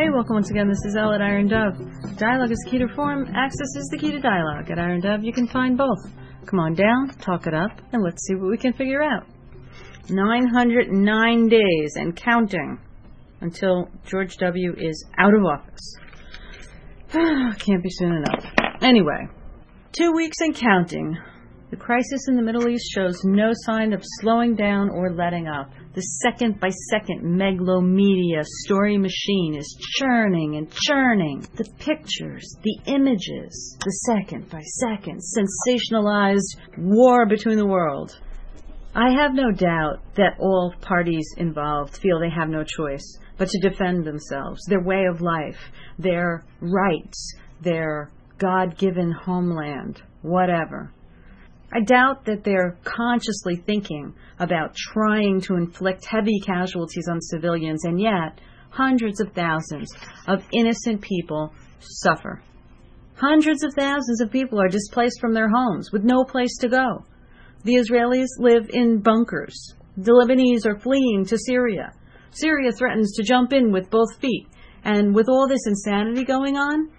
Hey, welcome once again. This is Elle at Iron Dove. Dialogue is key to form, access is the key to dialogue. At Iron Dove, you can find both. Come on down, talk it up, and let's see what we can figure out. 909 days and counting until George W. is out of office. Can't be soon enough. Anyway, two weeks and counting. The crisis in the Middle East shows no sign of slowing down or letting up. The second by second megalomedia story machine is churning and churning. The pictures, the images, the second by second sensationalized war between the world. I have no doubt that all parties involved feel they have no choice but to defend themselves, their way of life, their rights, their God given homeland, whatever. I doubt that they're consciously thinking about trying to inflict heavy casualties on civilians, and yet hundreds of thousands of innocent people suffer. Hundreds of thousands of people are displaced from their homes with no place to go. The Israelis live in bunkers. The Lebanese are fleeing to Syria. Syria threatens to jump in with both feet. And with all this insanity going on,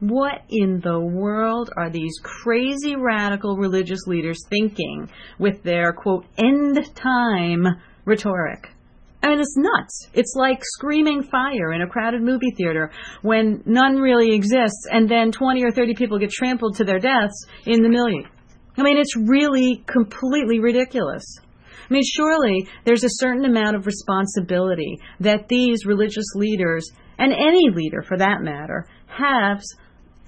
what in the world are these crazy radical religious leaders thinking with their quote end time rhetoric? I mean, it's nuts. It's like screaming fire in a crowded movie theater when none really exists and then 20 or 30 people get trampled to their deaths in the million. I mean, it's really completely ridiculous. I mean, surely there's a certain amount of responsibility that these religious leaders, and any leader for that matter, has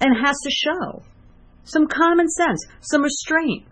and has to show. Some common sense, some restraint.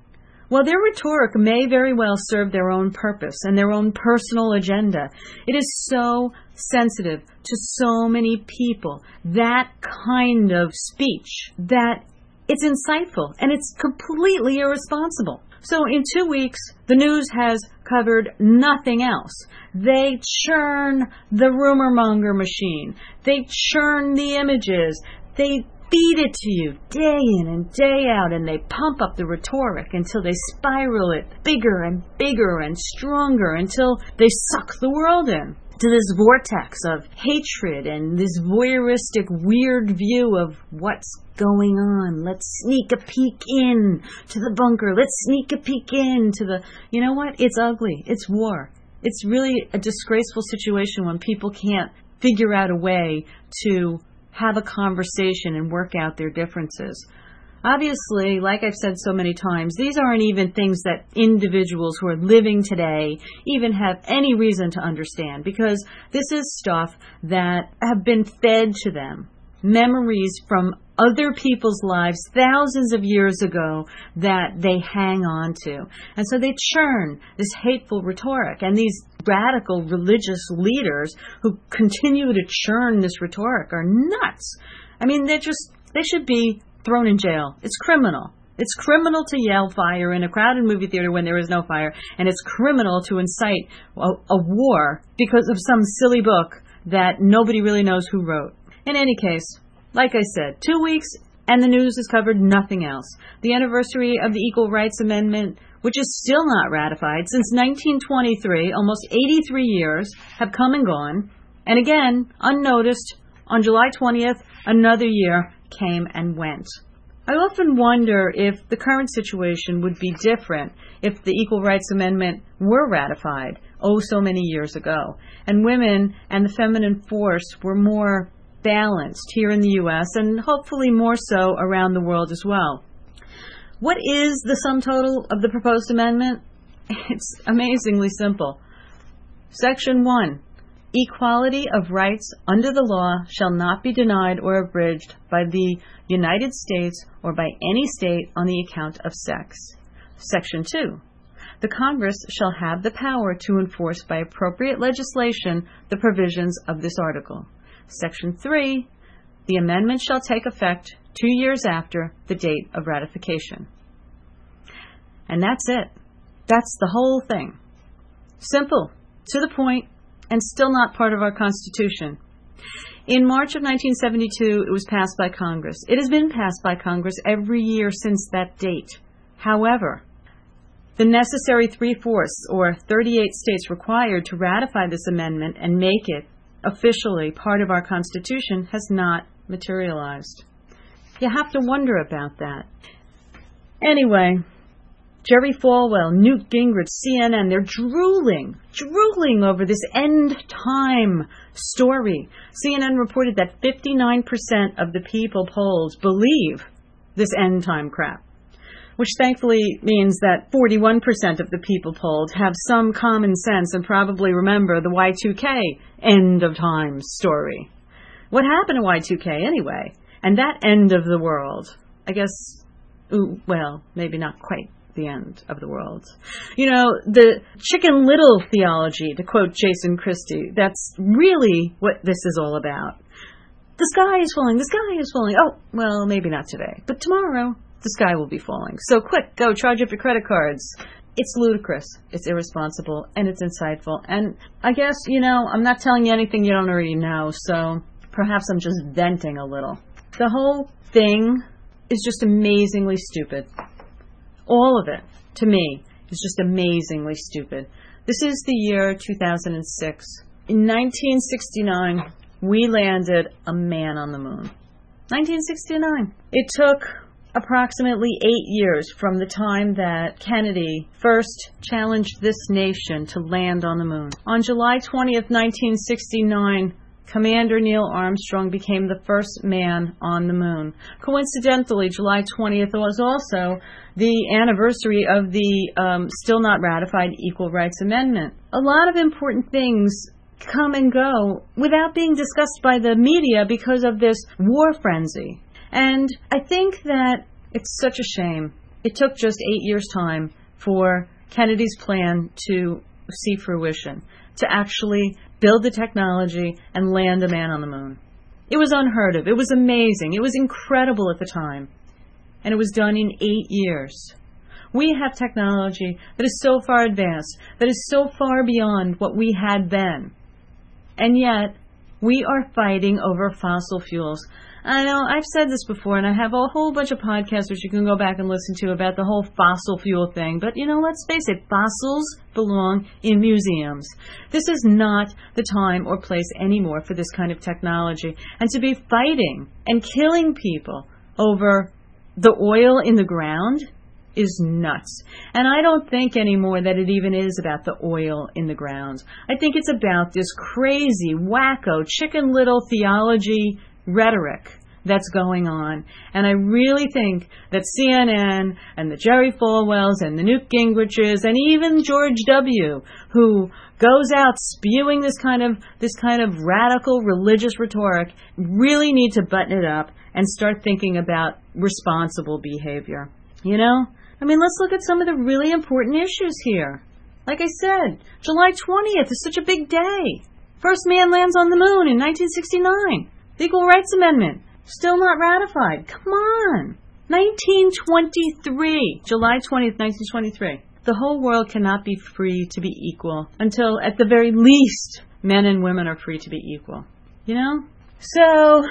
While their rhetoric may very well serve their own purpose and their own personal agenda, it is so sensitive to so many people, that kind of speech, that it's inciteful and it's completely irresponsible. So in two weeks, the news has covered nothing else. They churn the rumor monger machine. They churn the images. They feed it to you day in and day out, and they pump up the rhetoric until they spiral it bigger and bigger and stronger until they suck the world in to this vortex of hatred and this voyeuristic weird view of what's going on. Let's sneak a peek in to the bunker. Let's sneak a peek in to the. You know what? It's ugly. It's war. It's really a disgraceful situation when people can't figure out a way to have a conversation and work out their differences. Obviously, like I've said so many times, these aren't even things that individuals who are living today even have any reason to understand because this is stuff that have been fed to them. Memories from other people's lives thousands of years ago that they hang on to. And so they churn this hateful rhetoric. And these radical religious leaders who continue to churn this rhetoric are nuts. I mean, they're just, they should be thrown in jail. It's criminal. It's criminal to yell fire in a crowded movie theater when there is no fire, and it's criminal to incite a, a, war because of some silly book that nobody really knows who wrote. In any case, like I said, two weeks and the news has covered nothing else. The anniversary of the Equal Rights Amendment, which is still not ratified since 1923, almost 83 years, have come and gone. And again, unnoticed, on July 20th, another year came and went. I often wonder if the current situation would be different if the Equal Rights Amendment were ratified, oh, so many years ago, and women and the feminine force were more balanced here in the U.S. and hopefully more so around the world as well. What is the sum total of the proposed amendment? It's amazingly simple. Section 1 Equality of rights under the law shall not be denied or abridged by the United States or by any state on the account of sex. Section 2. The Congress shall have the power to enforce by appropriate legislation the provisions of this article. Section 3. The amendment shall take effect two years after the date of ratification. And that's it. That's the whole thing. Simple, to the point, and still not part of our Constitution. In March of 1972, it was passed by Congress. It has been passed by Congress every year since that date. However, the necessary three fourths, or 38 states required to ratify this amendment and make it officially part of our Constitution has not materialized. You have to wonder about that. Anyway, Jerry Falwell, Newt Gingrich, CNN, they're drooling, drooling over this end time story. CNN reported that 59% of the people polled believe this end time crap, which thankfully means that 41% of the people polled have some common sense and probably remember the Y2K end of time story. What happened to Y2K anyway? And that end of the world, I guess, ooh, well, maybe not quite the end of the world. You know, the chicken little theology, to quote Jason Christie, that's really what this is all about. The sky is falling, the sky is falling. Oh, well, maybe not today, but tomorrow the sky will be falling. So quick, go charge up your credit cards. It's ludicrous, it's irresponsible, and it's inciteful. And I guess, you know, I'm not telling you anything you don't already know, so perhaps I'm just venting a little. The whole thing is just amazingly stupid. All of it, to me, is just amazingly stupid. This is the year 2006. In 1969, we landed a man on the moon. 1969. It took approximately eight years from the time that Kennedy first challenged this nation to land on the moon. On July 20th, 1969, Commander Neil Armstrong became the first man on the moon. Coincidentally, July 20th was also the anniversary of the um, still not ratified Equal Rights Amendment. A lot of important things come and go without being discussed by the media because of this war frenzy. And I think that it's such a shame. It took just eight years' time for Kennedy's plan to see fruition, to actually build the technology, and land a man on the moon. It was unheard of. It was amazing. It was incredible at the time. And it was done in eight years. We have technology that is so far advanced, that is so far beyond what we had then. And yet, we are fighting over fossil fuels. I know I've said this before, and I have a whole bunch of podcasts which you can go back and listen to about the whole fossil fuel thing. But you know, let's face it, fossils belong in museums. This is not the time or place anymore for this kind of technology. And to be fighting and killing people over the oil in the ground is nuts. And I don't think anymore that it even is about the oil in the ground. I think it's about this crazy, wacko, chicken little theology rhetoric that's going on. And I really think that CNN and the Jerry Falwells and the Newt Gingriches and even George W., who goes out spewing this kind of this kind of radical religious rhetoric, really need to button it up and start thinking about responsible behavior. You know? I mean, let's look at some of the really important issues here. Like I said, July 20th is such a big day. First man lands on the moon in 1969. The Equal Rights Amendment, still not ratified. Come on. 1923, July 20th, 1923. The whole world cannot be free to be equal until, at the very least, men and women are free to be equal. You know? So,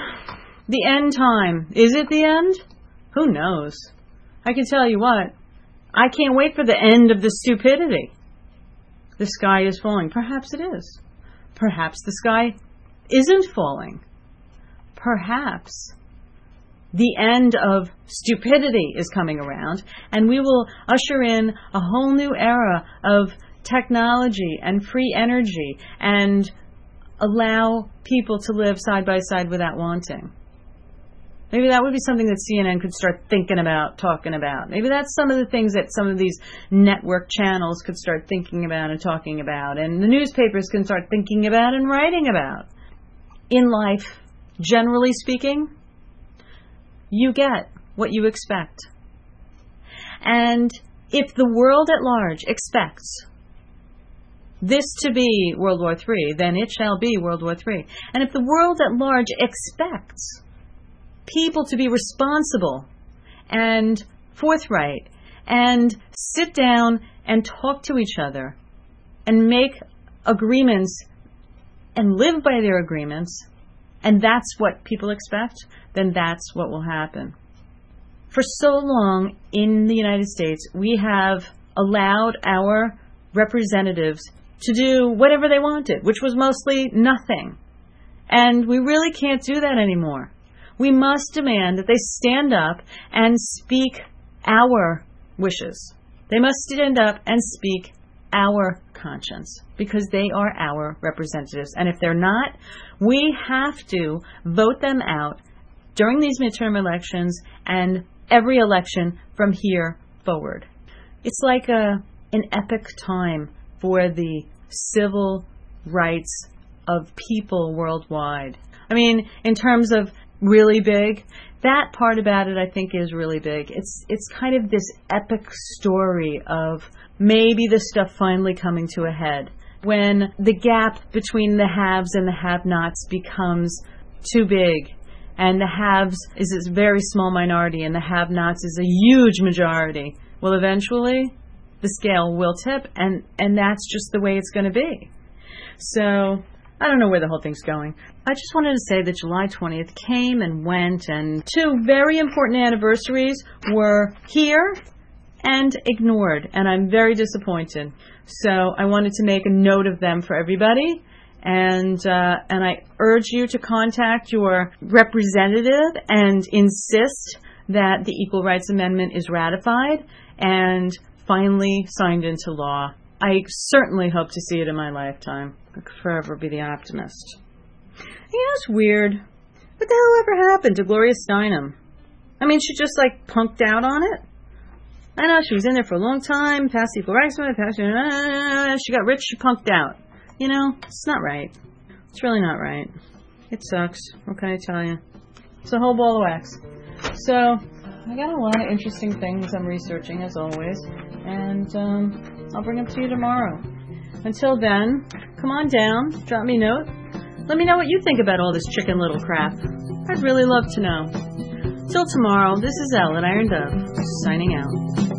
the end time. Is it the end? Who knows? I can tell you what. I can't wait for the end of the stupidity. The sky is falling. Perhaps it is. Perhaps the sky isn't falling perhaps the end of stupidity is coming around, and we will usher in a whole new era of technology and free energy and allow people to live side by side without wanting. Maybe that would be something that CNN could start thinking about, talking about. Maybe that's some of the things that some of these network channels could start thinking about and talking about, and the newspapers can start thinking about and writing about. In life, generally speaking, you get what you expect. And if the world at large expects this to be World War III, then it shall be World War III. And if the world at large expects people to be responsible and forthright and sit down and talk to each other and make agreements and live by their agreements, and that's what people expect, then that's what will happen. For so long in the United States, we have allowed our representatives to do whatever they wanted, which was mostly nothing. And we really can't do that anymore. We must demand that they stand up and speak our wishes. They must stand up and speak our conscience because they are our representatives. And if they're not, we have to vote them out during these midterm elections and every election from here forward. It's like a an epic time for the civil rights of people worldwide. I mean, in terms of really big, that part about it I think is really big. It's it's kind of this epic story of maybe the stuff finally coming to a head when the gap between the haves and the have-nots becomes too big and the haves is a very small minority and the have-nots is a huge majority. Well, eventually the scale will tip and and that's just the way it's going to be. So, I don't know where the whole thing's going. I just wanted to say that July 20th came and went, and two very important anniversaries were here and ignored, and I'm very disappointed. So I wanted to make a note of them for everybody, and uh, and I urge you to contact your representative and insist that the Equal Rights Amendment is ratified and finally signed into law. I certainly hope to see it in my lifetime. I could forever be the optimist. Yeah, it's weird. What the hell ever happened to Gloria Steinem? I mean, she just like punked out on it. I know she was in there for a long time, passed equal rights, passed, she got rich, she punked out. You know, it's not right. It's really not right. It sucks. What can I tell you? It's a whole ball of wax. So, I got a lot of interesting things I'm researching as always, and um, I'll bring them to you tomorrow. Until then, come on down, drop me a note. Let me know what you think about all this chicken little crap. I'd really love to know. Till tomorrow, this is Elle at Iron Dove, signing out.